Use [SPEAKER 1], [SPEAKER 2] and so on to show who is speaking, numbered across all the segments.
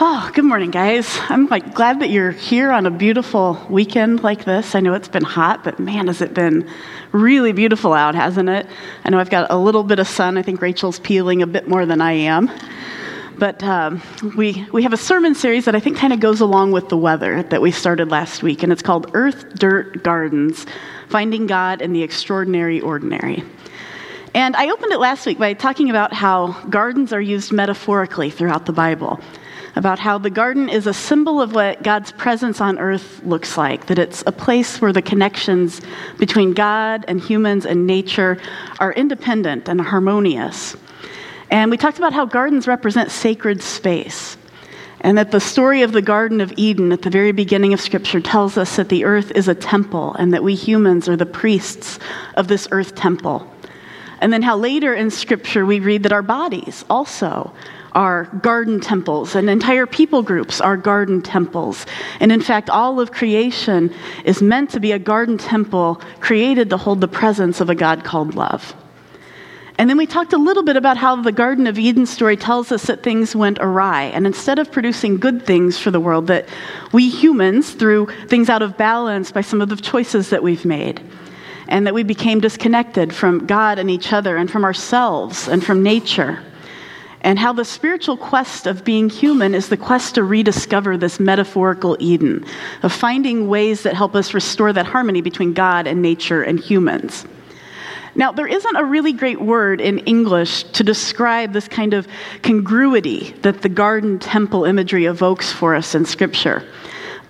[SPEAKER 1] Oh, good morning, guys. I'm like glad that you're here on a beautiful weekend like this. I know it's been hot, but man, has it been really beautiful out, hasn't it? I know I've got a little bit of sun. I think Rachel's peeling a bit more than I am. But um, we, we have a sermon series that I think kind of goes along with the weather that we started last week, and it's called Earth, Dirt, Gardens Finding God in the Extraordinary Ordinary. And I opened it last week by talking about how gardens are used metaphorically throughout the Bible about how the garden is a symbol of what God's presence on earth looks like, that it's a place where the connections between God and humans and nature are independent and harmonious. And we talked about how gardens represent sacred space. And that the story of the Garden of Eden at the very beginning of Scripture tells us that the earth is a temple and that we humans are the priests of this earth temple. And then how later in Scripture we read that our bodies also are garden temples, and entire people groups are garden temples. And in fact, all of creation is meant to be a garden temple created to hold the presence of a God called love. And then we talked a little bit about how the Garden of Eden story tells us that things went awry. And instead of producing good things for the world, that we humans threw things out of balance by some of the choices that we've made. And that we became disconnected from God and each other and from ourselves and from nature and how the spiritual quest of being human is the quest to rediscover this metaphorical Eden, of finding ways that help us restore that harmony between God and nature and humans. Now, there isn't a really great word in English to describe this kind of congruity that the garden temple imagery evokes for us in Scripture.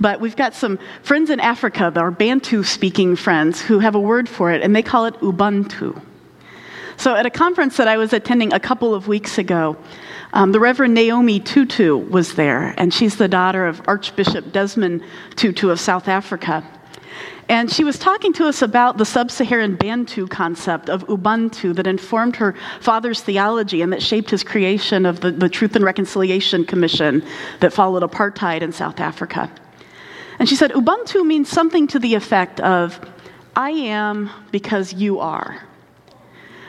[SPEAKER 1] But we've got some friends in Africa, our Bantu speaking friends, who have a word for it, and they call it Ubuntu. So, at a conference that I was attending a couple of weeks ago, um, the Reverend Naomi Tutu was there, and she's the daughter of Archbishop Desmond Tutu of South Africa. And she was talking to us about the sub Saharan Bantu concept of Ubuntu that informed her father's theology and that shaped his creation of the, the Truth and Reconciliation Commission that followed apartheid in South Africa. And she said, Ubuntu means something to the effect of, I am because you are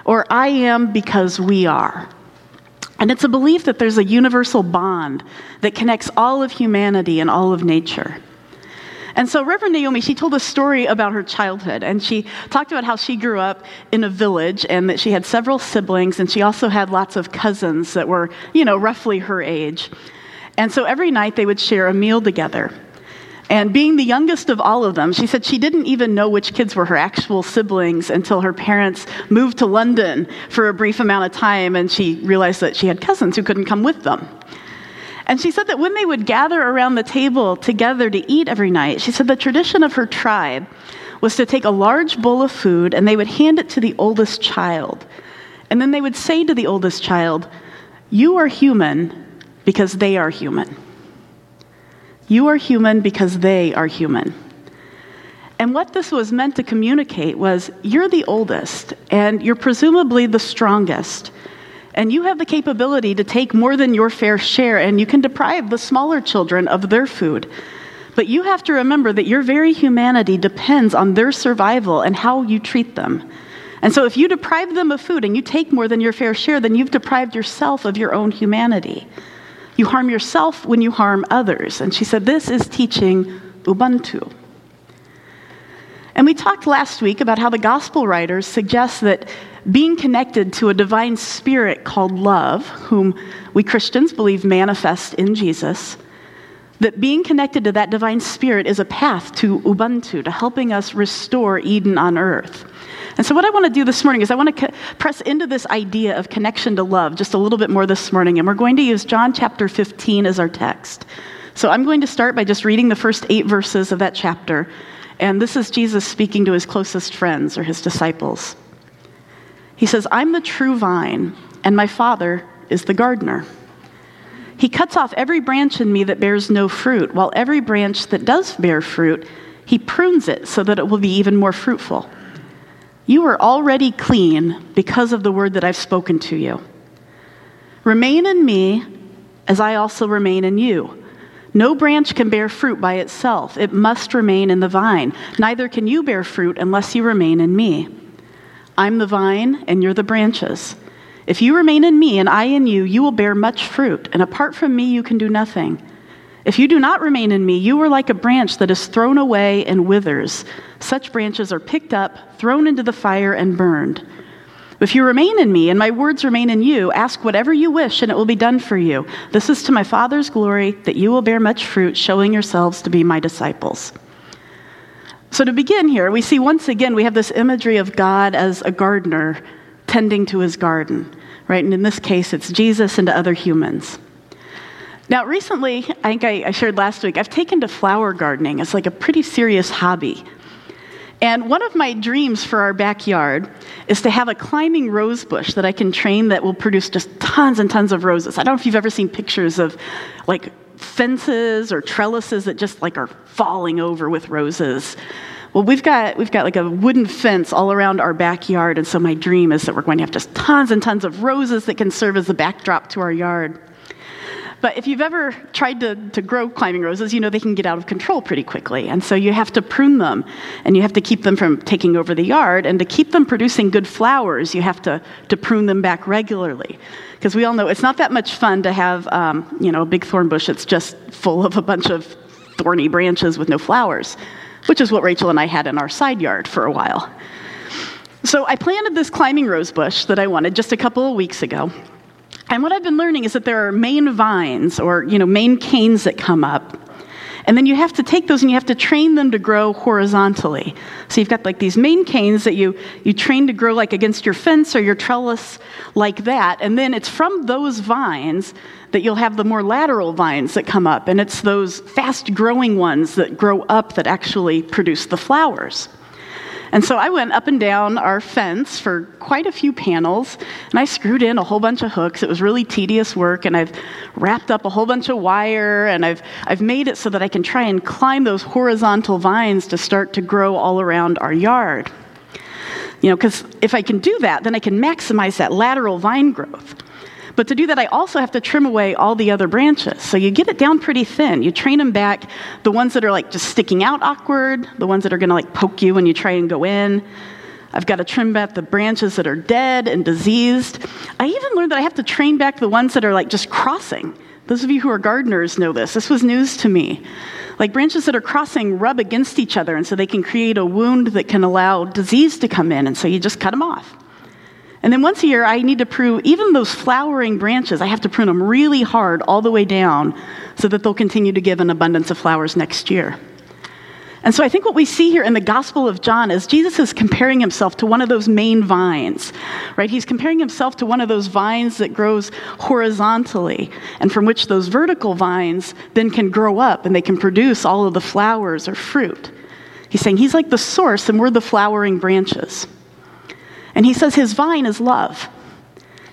[SPEAKER 1] or I am because we are. And it's a belief that there's a universal bond that connects all of humanity and all of nature. And so, Reverend Naomi, she told a story about her childhood, and she talked about how she grew up in a village and that she had several siblings, and she also had lots of cousins that were, you know, roughly her age. And so, every night they would share a meal together. And being the youngest of all of them, she said she didn't even know which kids were her actual siblings until her parents moved to London for a brief amount of time and she realized that she had cousins who couldn't come with them. And she said that when they would gather around the table together to eat every night, she said the tradition of her tribe was to take a large bowl of food and they would hand it to the oldest child. And then they would say to the oldest child, You are human because they are human. You are human because they are human. And what this was meant to communicate was you're the oldest, and you're presumably the strongest. And you have the capability to take more than your fair share, and you can deprive the smaller children of their food. But you have to remember that your very humanity depends on their survival and how you treat them. And so, if you deprive them of food and you take more than your fair share, then you've deprived yourself of your own humanity. You harm yourself when you harm others. And she said, This is teaching Ubuntu. And we talked last week about how the gospel writers suggest that being connected to a divine spirit called love, whom we Christians believe manifest in Jesus, that being connected to that divine spirit is a path to Ubuntu, to helping us restore Eden on earth. And so, what I want to do this morning is I want to co- press into this idea of connection to love just a little bit more this morning. And we're going to use John chapter 15 as our text. So, I'm going to start by just reading the first eight verses of that chapter. And this is Jesus speaking to his closest friends or his disciples. He says, I'm the true vine, and my Father is the gardener. He cuts off every branch in me that bears no fruit, while every branch that does bear fruit, he prunes it so that it will be even more fruitful. You are already clean because of the word that I've spoken to you. Remain in me as I also remain in you. No branch can bear fruit by itself, it must remain in the vine. Neither can you bear fruit unless you remain in me. I'm the vine, and you're the branches. If you remain in me and I in you, you will bear much fruit, and apart from me, you can do nothing. If you do not remain in me, you are like a branch that is thrown away and withers. Such branches are picked up, thrown into the fire, and burned. If you remain in me and my words remain in you, ask whatever you wish and it will be done for you. This is to my Father's glory that you will bear much fruit, showing yourselves to be my disciples. So, to begin here, we see once again we have this imagery of God as a gardener tending to his garden, right? And in this case, it's Jesus and other humans. Now, recently, I think I, I shared last week, I've taken to flower gardening. It's like a pretty serious hobby. And one of my dreams for our backyard is to have a climbing rose bush that I can train that will produce just tons and tons of roses. I don't know if you've ever seen pictures of like fences or trellises that just like are falling over with roses. Well, we've got, we've got like a wooden fence all around our backyard, and so my dream is that we're going to have just tons and tons of roses that can serve as the backdrop to our yard. But if you've ever tried to, to grow climbing roses, you know they can get out of control pretty quickly. And so you have to prune them and you have to keep them from taking over the yard. And to keep them producing good flowers, you have to, to prune them back regularly. Because we all know it's not that much fun to have um, you know, a big thorn bush that's just full of a bunch of thorny branches with no flowers, which is what Rachel and I had in our side yard for a while. So I planted this climbing rose bush that I wanted just a couple of weeks ago. And what I've been learning is that there are main vines or, you know, main canes that come up. And then you have to take those and you have to train them to grow horizontally. So you've got like these main canes that you, you train to grow like against your fence or your trellis like that. And then it's from those vines that you'll have the more lateral vines that come up. And it's those fast growing ones that grow up that actually produce the flowers. And so I went up and down our fence for quite a few panels, and I screwed in a whole bunch of hooks. It was really tedious work, and I've wrapped up a whole bunch of wire, and I've, I've made it so that I can try and climb those horizontal vines to start to grow all around our yard. You know, because if I can do that, then I can maximize that lateral vine growth. But to do that, I also have to trim away all the other branches. So you get it down pretty thin. You train them back, the ones that are like just sticking out awkward, the ones that are going to like poke you when you try and go in. I've got to trim back the branches that are dead and diseased. I even learned that I have to train back the ones that are like just crossing. Those of you who are gardeners know this. This was news to me. Like branches that are crossing rub against each other, and so they can create a wound that can allow disease to come in, and so you just cut them off. And then once a year, I need to prune even those flowering branches. I have to prune them really hard all the way down so that they'll continue to give an abundance of flowers next year. And so I think what we see here in the Gospel of John is Jesus is comparing himself to one of those main vines, right? He's comparing himself to one of those vines that grows horizontally and from which those vertical vines then can grow up and they can produce all of the flowers or fruit. He's saying he's like the source and we're the flowering branches. And he says his vine is love.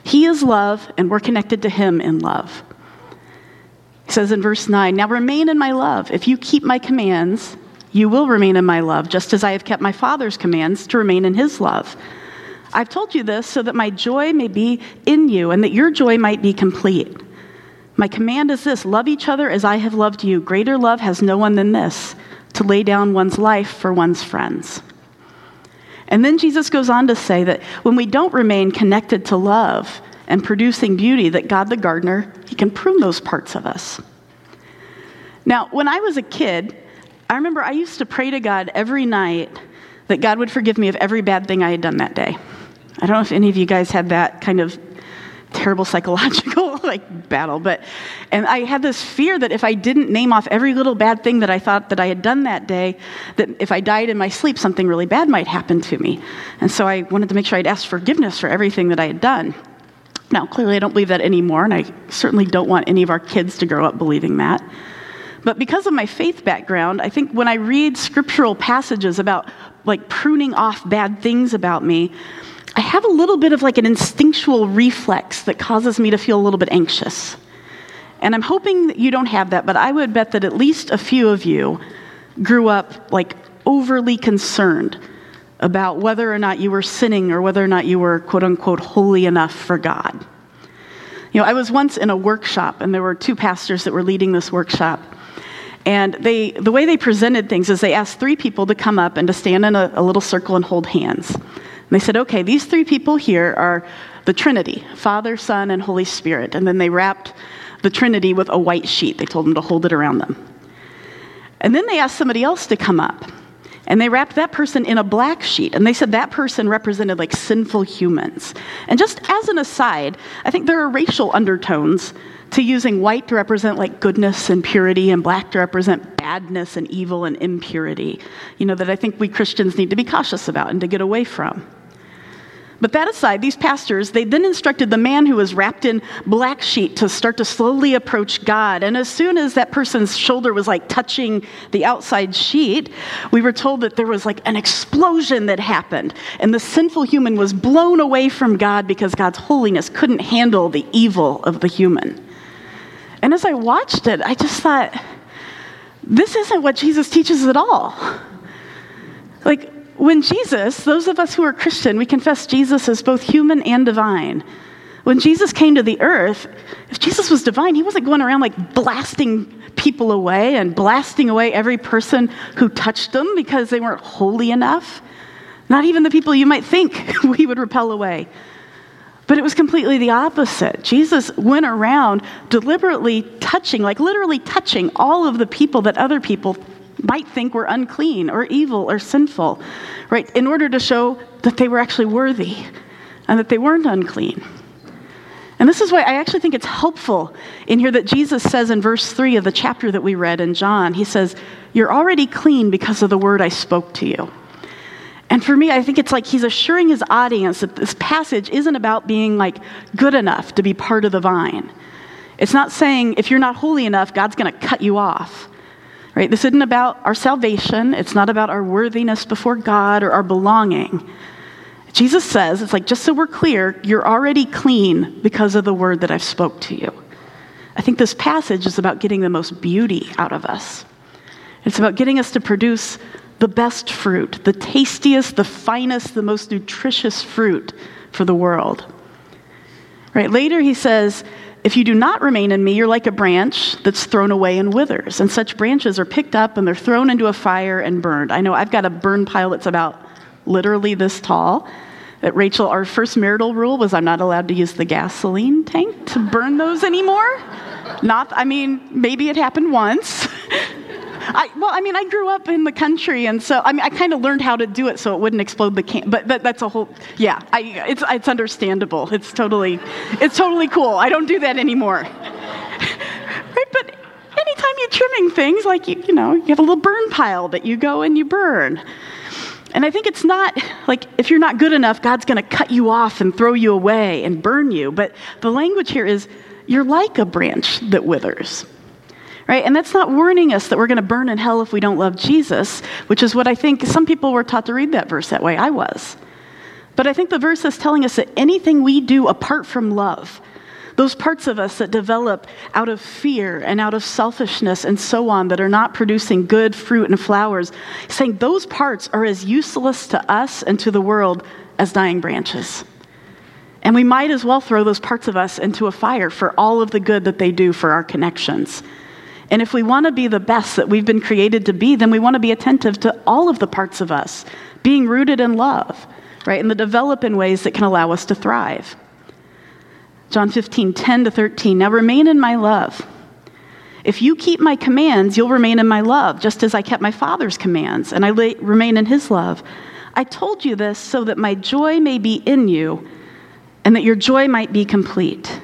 [SPEAKER 1] He is love, and we're connected to him in love. He says in verse 9, Now remain in my love. If you keep my commands, you will remain in my love, just as I have kept my Father's commands to remain in his love. I've told you this so that my joy may be in you and that your joy might be complete. My command is this love each other as I have loved you. Greater love has no one than this to lay down one's life for one's friends. And then Jesus goes on to say that when we don't remain connected to love and producing beauty, that God the gardener, he can prune those parts of us. Now, when I was a kid, I remember I used to pray to God every night that God would forgive me of every bad thing I had done that day. I don't know if any of you guys had that kind of terrible psychological like battle but and i had this fear that if i didn't name off every little bad thing that i thought that i had done that day that if i died in my sleep something really bad might happen to me. And so i wanted to make sure i'd ask forgiveness for everything that i had done. Now clearly i don't believe that anymore and i certainly don't want any of our kids to grow up believing that. But because of my faith background i think when i read scriptural passages about like pruning off bad things about me I have a little bit of like an instinctual reflex that causes me to feel a little bit anxious. And I'm hoping that you don't have that, but I would bet that at least a few of you grew up like overly concerned about whether or not you were sinning or whether or not you were quote unquote holy enough for God. You know, I was once in a workshop and there were two pastors that were leading this workshop. And they, the way they presented things is they asked three people to come up and to stand in a, a little circle and hold hands. And they said, okay, these three people here are the Trinity Father, Son, and Holy Spirit. And then they wrapped the Trinity with a white sheet. They told them to hold it around them. And then they asked somebody else to come up. And they wrapped that person in a black sheet. And they said that person represented like sinful humans. And just as an aside, I think there are racial undertones to using white to represent like goodness and purity and black to represent badness and evil and impurity, you know, that I think we Christians need to be cautious about and to get away from. But that aside, these pastors, they then instructed the man who was wrapped in black sheet to start to slowly approach God. And as soon as that person's shoulder was like touching the outside sheet, we were told that there was like an explosion that happened. And the sinful human was blown away from God because God's holiness couldn't handle the evil of the human. And as I watched it, I just thought, this isn't what Jesus teaches at all. Like, when Jesus, those of us who are Christian, we confess Jesus as both human and divine. When Jesus came to the earth, if Jesus was divine, he wasn't going around like blasting people away and blasting away every person who touched them because they weren't holy enough. Not even the people you might think we would repel away. But it was completely the opposite. Jesus went around deliberately touching, like literally touching, all of the people that other people might think were unclean or evil or sinful, right? In order to show that they were actually worthy and that they weren't unclean. And this is why I actually think it's helpful in here that Jesus says in verse 3 of the chapter that we read in John, he says, You're already clean because of the word I spoke to you. And for me, I think it's like he's assuring his audience that this passage isn't about being like good enough to be part of the vine. It's not saying if you're not holy enough, God's going to cut you off. Right? This isn't about our salvation. It's not about our worthiness before God or our belonging. Jesus says, it's like just so we're clear, you're already clean because of the word that I've spoke to you. I think this passage is about getting the most beauty out of us. It's about getting us to produce the best fruit, the tastiest, the finest, the most nutritious fruit for the world. Right? Later he says, if you do not remain in me, you're like a branch that's thrown away and withers. And such branches are picked up and they're thrown into a fire and burned. I know I've got a burn pile that's about literally this tall. At Rachel, our first marital rule was I'm not allowed to use the gasoline tank to burn those anymore. Not, I mean, maybe it happened once. I, well, I mean, I grew up in the country, and so I mean, I kind of learned how to do it so it wouldn't explode the can. But that, that's a whole, yeah. I, it's it's understandable. It's totally, it's totally cool. I don't do that anymore. right, but anytime you're trimming things, like you, you know, you have a little burn pile that you go and you burn. And I think it's not like if you're not good enough, God's going to cut you off and throw you away and burn you. But the language here is you're like a branch that withers right? And that's not warning us that we're going to burn in hell if we don't love Jesus, which is what I think some people were taught to read that verse that way. I was. But I think the verse is telling us that anything we do apart from love, those parts of us that develop out of fear and out of selfishness and so on that are not producing good fruit and flowers, saying those parts are as useless to us and to the world as dying branches. And we might as well throw those parts of us into a fire for all of the good that they do for our connections. And if we want to be the best that we've been created to be, then we want to be attentive to all of the parts of us, being rooted in love, right? And the develop in ways that can allow us to thrive. John 15, 10 to 13. Now remain in my love. If you keep my commands, you'll remain in my love, just as I kept my Father's commands, and I remain in his love. I told you this so that my joy may be in you, and that your joy might be complete.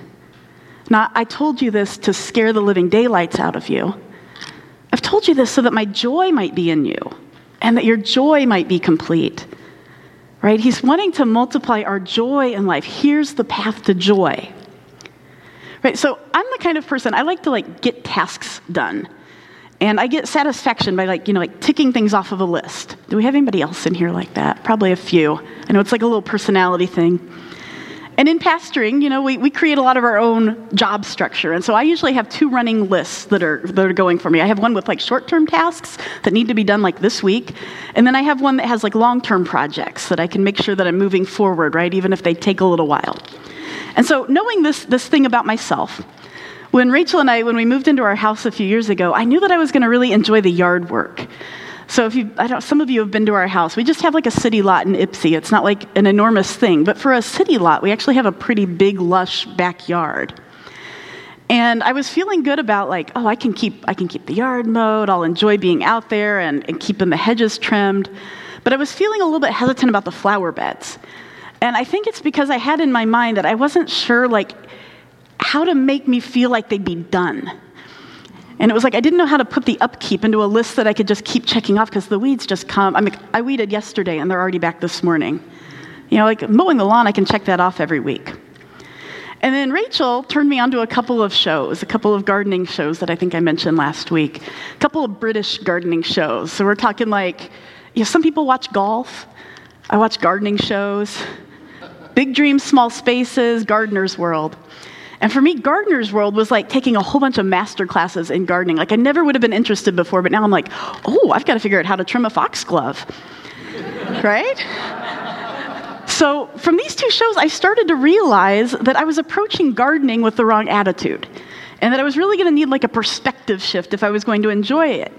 [SPEAKER 1] Now, I told you this to scare the living daylights out of you. I've told you this so that my joy might be in you and that your joy might be complete. Right? He's wanting to multiply our joy in life. Here's the path to joy. Right? So I'm the kind of person I like to like get tasks done. And I get satisfaction by like, you know, like ticking things off of a list. Do we have anybody else in here like that? Probably a few. I know it's like a little personality thing. And in pastoring, you know, we, we create a lot of our own job structure. And so I usually have two running lists that are, that are going for me. I have one with like short term tasks that need to be done like this week. And then I have one that has like long term projects that I can make sure that I'm moving forward, right? Even if they take a little while. And so knowing this, this thing about myself, when Rachel and I, when we moved into our house a few years ago, I knew that I was going to really enjoy the yard work. So if you, I don't, some of you have been to our house. We just have like a city lot in Ypsi. It's not like an enormous thing, but for a city lot, we actually have a pretty big, lush backyard. And I was feeling good about like, oh, I can keep, I can keep the yard mowed. I'll enjoy being out there and, and keeping the hedges trimmed. But I was feeling a little bit hesitant about the flower beds. And I think it's because I had in my mind that I wasn't sure like how to make me feel like they'd be done. And it was like I didn't know how to put the upkeep into a list that I could just keep checking off because the weeds just come. I mean, I weeded yesterday and they're already back this morning. You know, like mowing the lawn, I can check that off every week. And then Rachel turned me onto a couple of shows, a couple of gardening shows that I think I mentioned last week, a couple of British gardening shows. So we're talking like, you know, some people watch golf. I watch gardening shows. Big Dreams, Small Spaces, Gardener's World. And for me, Gardener's World was like taking a whole bunch of master classes in gardening. Like I never would have been interested before, but now I'm like, oh, I've got to figure out how to trim a foxglove. right? So from these two shows, I started to realize that I was approaching gardening with the wrong attitude. And that I was really going to need like a perspective shift if I was going to enjoy it.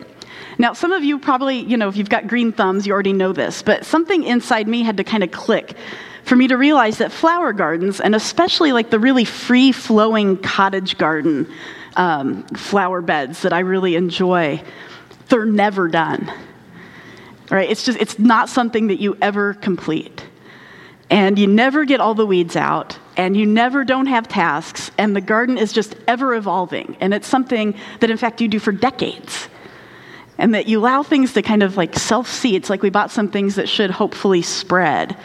[SPEAKER 1] Now, some of you probably, you know, if you've got green thumbs, you already know this, but something inside me had to kind of click for me to realize that flower gardens, and especially like the really free flowing cottage garden um, flower beds that I really enjoy, they're never done. Right? It's just, it's not something that you ever complete. And you never get all the weeds out, and you never don't have tasks, and the garden is just ever evolving. And it's something that, in fact, you do for decades. And that you allow things to kind of like self seed. It's like we bought some things that should hopefully spread.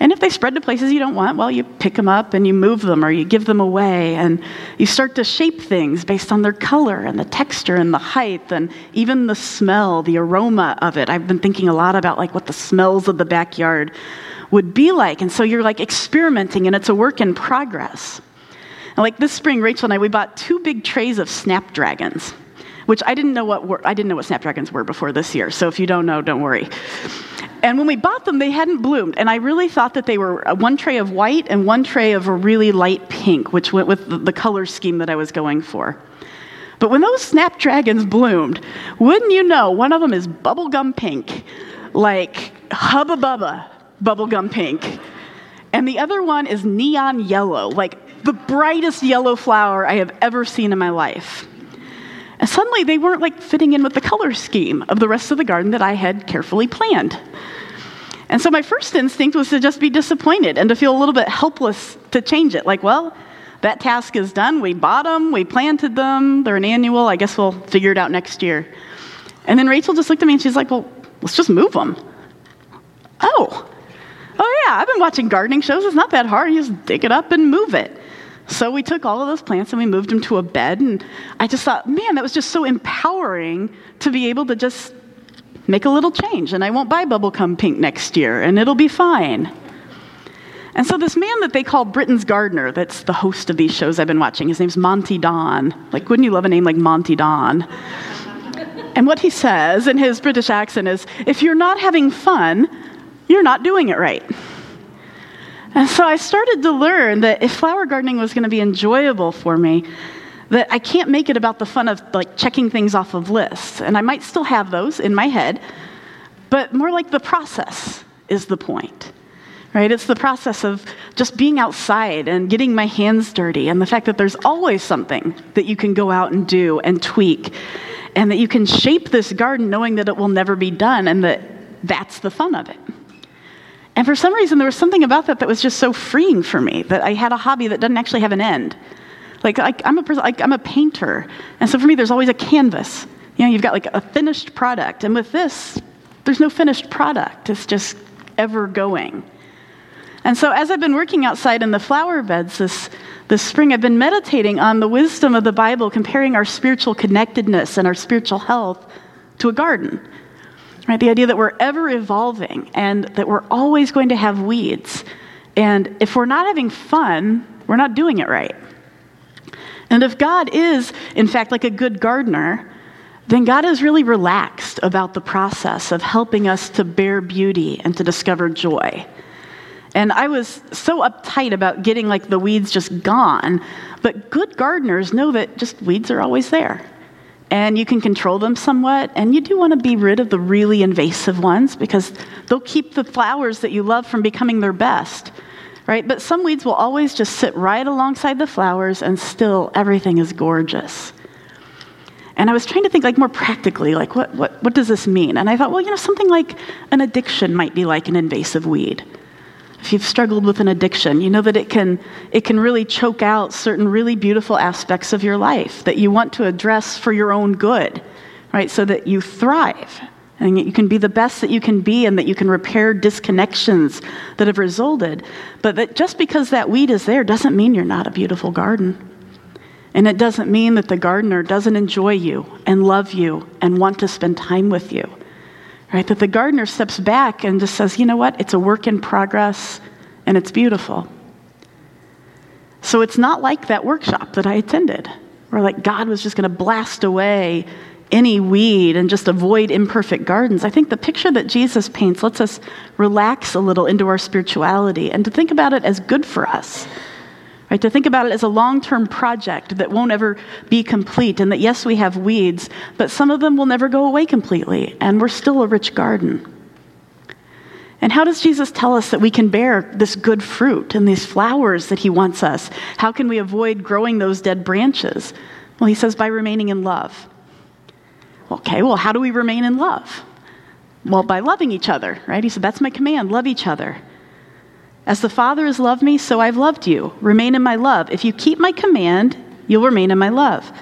[SPEAKER 1] And if they spread to places you don't want, well, you pick them up and you move them or you give them away. And you start to shape things based on their color and the texture and the height and even the smell, the aroma of it. I've been thinking a lot about like what the smells of the backyard would be like. And so you're like experimenting and it's a work in progress. And like this spring, Rachel and I, we bought two big trays of snapdragons, which I didn't know what were, I didn't know what snapdragons were before this year. So if you don't know, don't worry. And when we bought them, they hadn't bloomed. And I really thought that they were uh, one tray of white and one tray of a really light pink, which went with the color scheme that I was going for. But when those snapdragons bloomed, wouldn't you know, one of them is bubblegum pink, like hubba bubba bubblegum pink. And the other one is neon yellow, like the brightest yellow flower I have ever seen in my life. Suddenly they weren't like fitting in with the color scheme of the rest of the garden that I had carefully planned. And so my first instinct was to just be disappointed and to feel a little bit helpless to change it. Like, well, that task is done. We bought them, we planted them, they're an annual. I guess we'll figure it out next year. And then Rachel just looked at me and she's like, well, let's just move them. Oh, oh yeah, I've been watching gardening shows. It's not that hard. You just dig it up and move it. So we took all of those plants and we moved them to a bed. And I just thought, man, that was just so empowering to be able to just make a little change. And I won't buy bubblegum pink next year, and it'll be fine. And so, this man that they call Britain's Gardener, that's the host of these shows I've been watching, his name's Monty Don. Like, wouldn't you love a name like Monty Don? and what he says in his British accent is if you're not having fun, you're not doing it right. And so I started to learn that if flower gardening was going to be enjoyable for me, that I can't make it about the fun of like checking things off of lists. And I might still have those in my head, but more like the process is the point. Right? It's the process of just being outside and getting my hands dirty, and the fact that there's always something that you can go out and do and tweak, and that you can shape this garden knowing that it will never be done, and that that's the fun of it. And for some reason, there was something about that that was just so freeing for me that I had a hobby that doesn't actually have an end. Like, like I'm, a, like, I'm a painter, and so for me, there's always a canvas. You know, you've got like a finished product, and with this, there's no finished product. It's just ever going. And so, as I've been working outside in the flower beds this, this spring, I've been meditating on the wisdom of the Bible, comparing our spiritual connectedness and our spiritual health to a garden. Right? The idea that we're ever evolving and that we're always going to have weeds. And if we're not having fun, we're not doing it right. And if God is, in fact, like a good gardener, then God is really relaxed about the process of helping us to bear beauty and to discover joy. And I was so uptight about getting like the weeds just gone, but good gardeners know that just weeds are always there. And you can control them somewhat. And you do want to be rid of the really invasive ones because they'll keep the flowers that you love from becoming their best, right? But some weeds will always just sit right alongside the flowers, and still everything is gorgeous. And I was trying to think like more practically, like what, what, what does this mean? And I thought, well, you know, something like an addiction might be like an invasive weed. If you've struggled with an addiction, you know that it can, it can really choke out certain really beautiful aspects of your life that you want to address for your own good, right? So that you thrive and you can be the best that you can be and that you can repair disconnections that have resulted. But that just because that weed is there doesn't mean you're not a beautiful garden. And it doesn't mean that the gardener doesn't enjoy you and love you and want to spend time with you. Right? That the gardener steps back and just says, you know what? It's a work in progress and it's beautiful. So it's not like that workshop that I attended, where like God was just going to blast away any weed and just avoid imperfect gardens. I think the picture that Jesus paints lets us relax a little into our spirituality and to think about it as good for us. Right, to think about it as a long term project that won't ever be complete, and that yes, we have weeds, but some of them will never go away completely, and we're still a rich garden. And how does Jesus tell us that we can bear this good fruit and these flowers that he wants us? How can we avoid growing those dead branches? Well, he says by remaining in love. Okay, well, how do we remain in love? Well, by loving each other, right? He said, that's my command love each other. As the Father has loved me, so I've loved you. Remain in my love. If you keep my command, you'll remain in my love.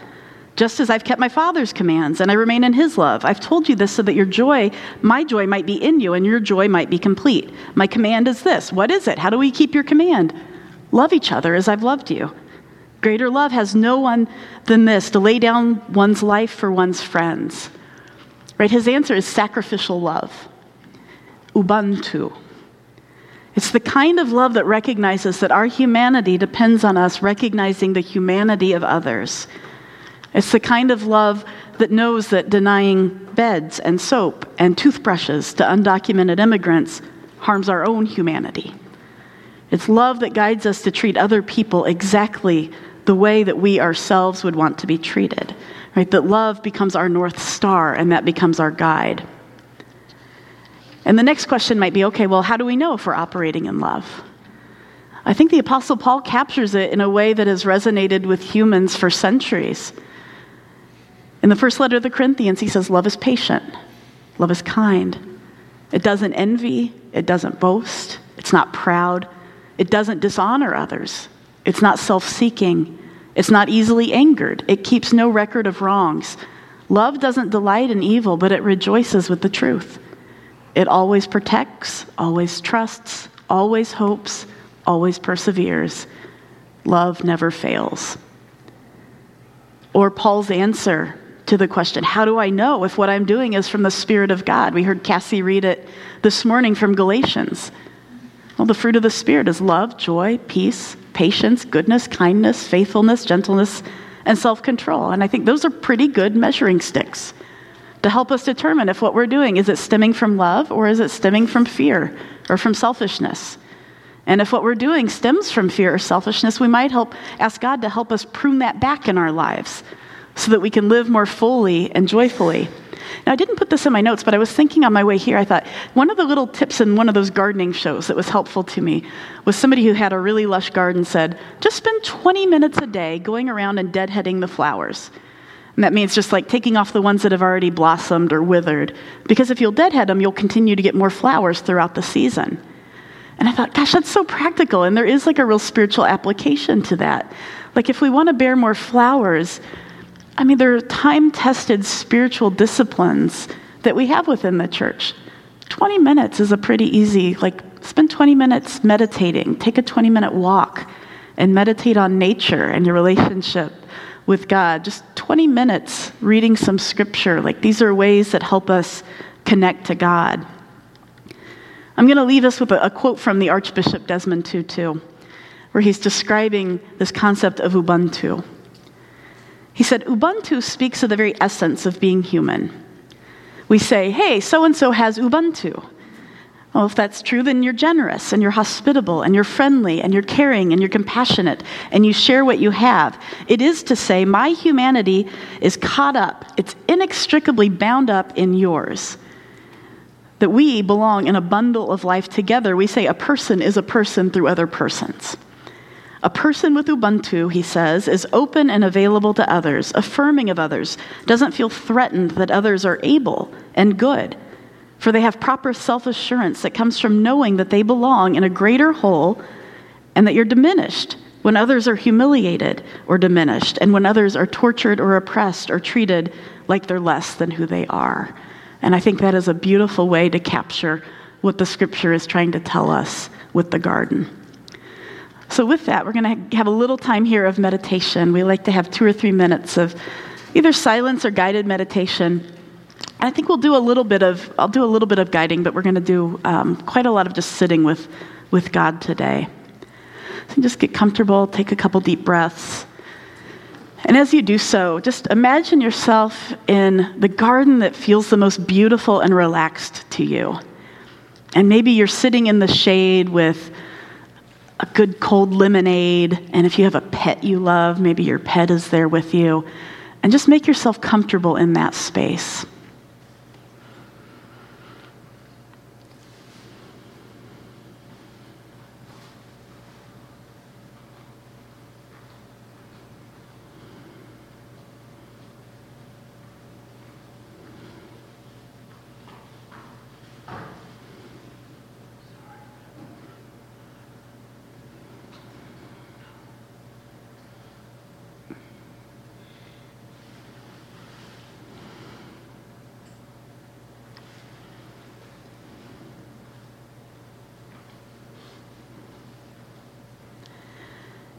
[SPEAKER 1] Just as I've kept my Father's commands and I remain in his love. I've told you this so that your joy, my joy, might be in you and your joy might be complete. My command is this. What is it? How do we keep your command? Love each other as I've loved you. Greater love has no one than this to lay down one's life for one's friends. Right? His answer is sacrificial love. Ubuntu. It's the kind of love that recognizes that our humanity depends on us recognizing the humanity of others. It's the kind of love that knows that denying beds and soap and toothbrushes to undocumented immigrants harms our own humanity. It's love that guides us to treat other people exactly the way that we ourselves would want to be treated. Right? That love becomes our north star and that becomes our guide. And the next question might be okay, well, how do we know if we're operating in love? I think the Apostle Paul captures it in a way that has resonated with humans for centuries. In the first letter of the Corinthians, he says, Love is patient, love is kind. It doesn't envy, it doesn't boast, it's not proud, it doesn't dishonor others, it's not self seeking, it's not easily angered, it keeps no record of wrongs. Love doesn't delight in evil, but it rejoices with the truth. It always protects, always trusts, always hopes, always perseveres. Love never fails. Or Paul's answer to the question, How do I know if what I'm doing is from the Spirit of God? We heard Cassie read it this morning from Galatians. Well, the fruit of the Spirit is love, joy, peace, patience, goodness, kindness, faithfulness, gentleness, and self control. And I think those are pretty good measuring sticks to help us determine if what we're doing is it stemming from love or is it stemming from fear or from selfishness. And if what we're doing stems from fear or selfishness, we might help ask God to help us prune that back in our lives so that we can live more fully and joyfully. Now, I didn't put this in my notes, but I was thinking on my way here, I thought one of the little tips in one of those gardening shows that was helpful to me was somebody who had a really lush garden said, just spend 20 minutes a day going around and deadheading the flowers. And that means just like taking off the ones that have already blossomed or withered. Because if you'll deadhead them, you'll continue to get more flowers throughout the season. And I thought, gosh, that's so practical. And there is like a real spiritual application to that. Like if we want to bear more flowers, I mean, there are time tested spiritual disciplines that we have within the church. 20 minutes is a pretty easy, like, spend 20 minutes meditating, take a 20 minute walk, and meditate on nature and your relationship with God, just 20 minutes reading some scripture. Like these are ways that help us connect to God. I'm going to leave us with a, a quote from the Archbishop Desmond Tutu, where he's describing this concept of Ubuntu. He said, Ubuntu speaks of the very essence of being human. We say, hey, so and so has Ubuntu. Well, if that's true, then you're generous and you're hospitable and you're friendly and you're caring and you're compassionate and you share what you have. It is to say, my humanity is caught up, it's inextricably bound up in yours. That we belong in a bundle of life together. We say a person is a person through other persons. A person with Ubuntu, he says, is open and available to others, affirming of others, doesn't feel threatened that others are able and good for they have proper self assurance that comes from knowing that they belong in a greater whole and that you're diminished when others are humiliated or diminished, and when others are tortured or oppressed or treated like they're less than who they are. And I think that is a beautiful way to capture what the scripture is trying to tell us with the garden. So, with that, we're going to have a little time here of meditation. We like to have two or three minutes of either silence or guided meditation. I think we'll do a little bit of, I'll do a little bit of guiding, but we're going to do um, quite a lot of just sitting with, with God today. So just get comfortable, take a couple deep breaths. And as you do so, just imagine yourself in the garden that feels the most beautiful and relaxed to you. And maybe you're sitting in the shade with a good cold lemonade. And if you have a pet you love, maybe your pet is there with you. And just make yourself comfortable in that space.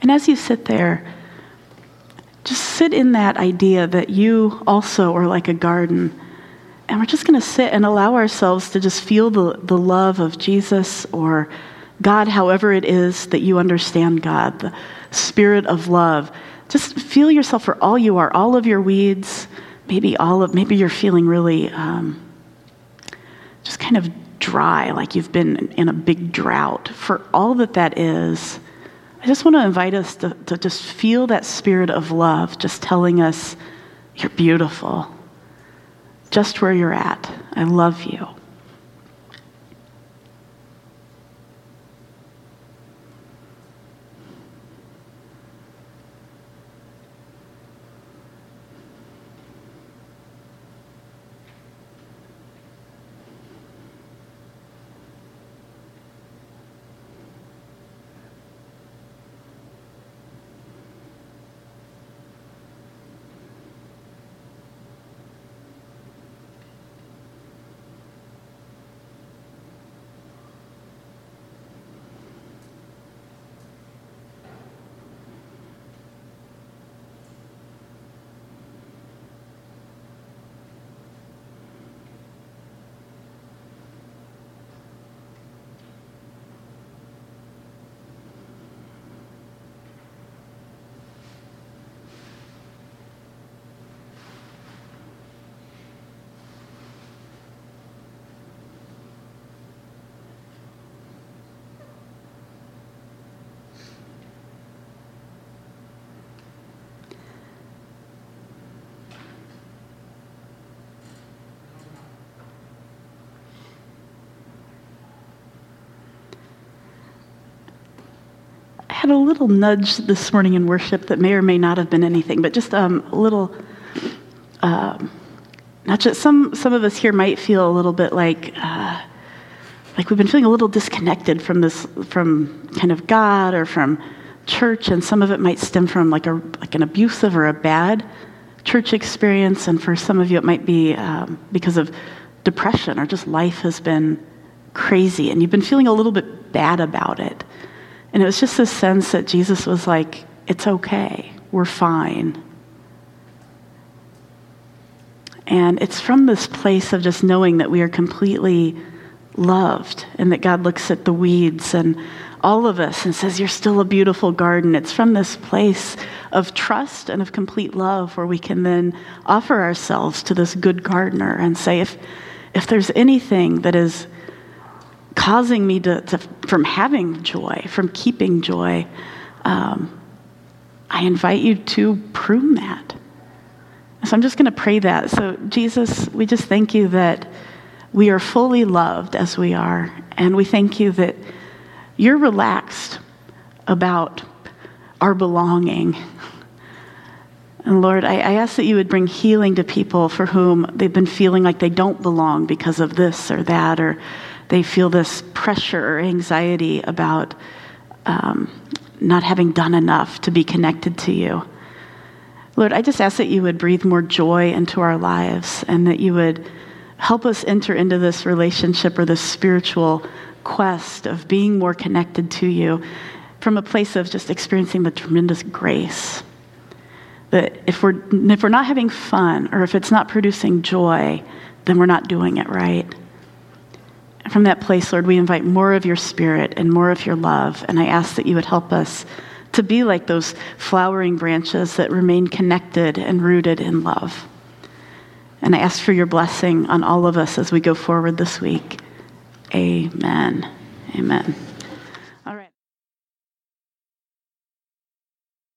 [SPEAKER 1] And as you sit there, just sit in that idea that you also are like a garden. And we're just going to sit and allow ourselves to just feel the, the love of Jesus or God, however it is that you understand God, the spirit of love. Just feel yourself for all you are, all of your weeds, maybe all of, maybe you're feeling really um, just kind of dry, like you've been in a big drought. For all that that is, I just want to invite us to, to just feel that spirit of love, just telling us, You're beautiful, just where you're at. I love you. Had a little nudge this morning in worship that may or may not have been anything, but just um, a little. Um, not just some. Some of us here might feel a little bit like. Uh, like we've been feeling a little disconnected from this, from kind of God or from church, and some of it might stem from like a like an abusive or a bad church experience, and for some of you it might be um, because of depression or just life has been crazy, and you've been feeling a little bit bad about it. And it was just this sense that Jesus was like, it's okay, we're fine. And it's from this place of just knowing that we are completely loved and that God looks at the weeds and all of us and says, You're still a beautiful garden. It's from this place of trust and of complete love where we can then offer ourselves to this good gardener and say, If, if there's anything that is causing me to, to from having joy, from keeping joy. Um, I invite you to prune that. So I'm just going to pray that. So, Jesus, we just thank you that we are fully loved as we are. And we thank you that you're relaxed about our belonging. And Lord, I, I, ask that you would bring healing to people for whom they've been feeling like they don't belong because of this or that, or they feel this pressure or anxiety about um, not having done enough to be connected to you. Lord, I just ask that you would breathe more joy into our lives and that you would help us enter into this relationship or this spiritual quest of being more connected to you from a place of just experiencing the tremendous grace. That if we're, if we're not having fun or if it's not producing joy, then we're not doing it right. From that place, Lord, we invite more of your spirit and more of your love. And I ask that you would help us to be like those flowering branches that remain connected and rooted in love. And I ask for your blessing on all of us as we go forward this week. Amen. Amen.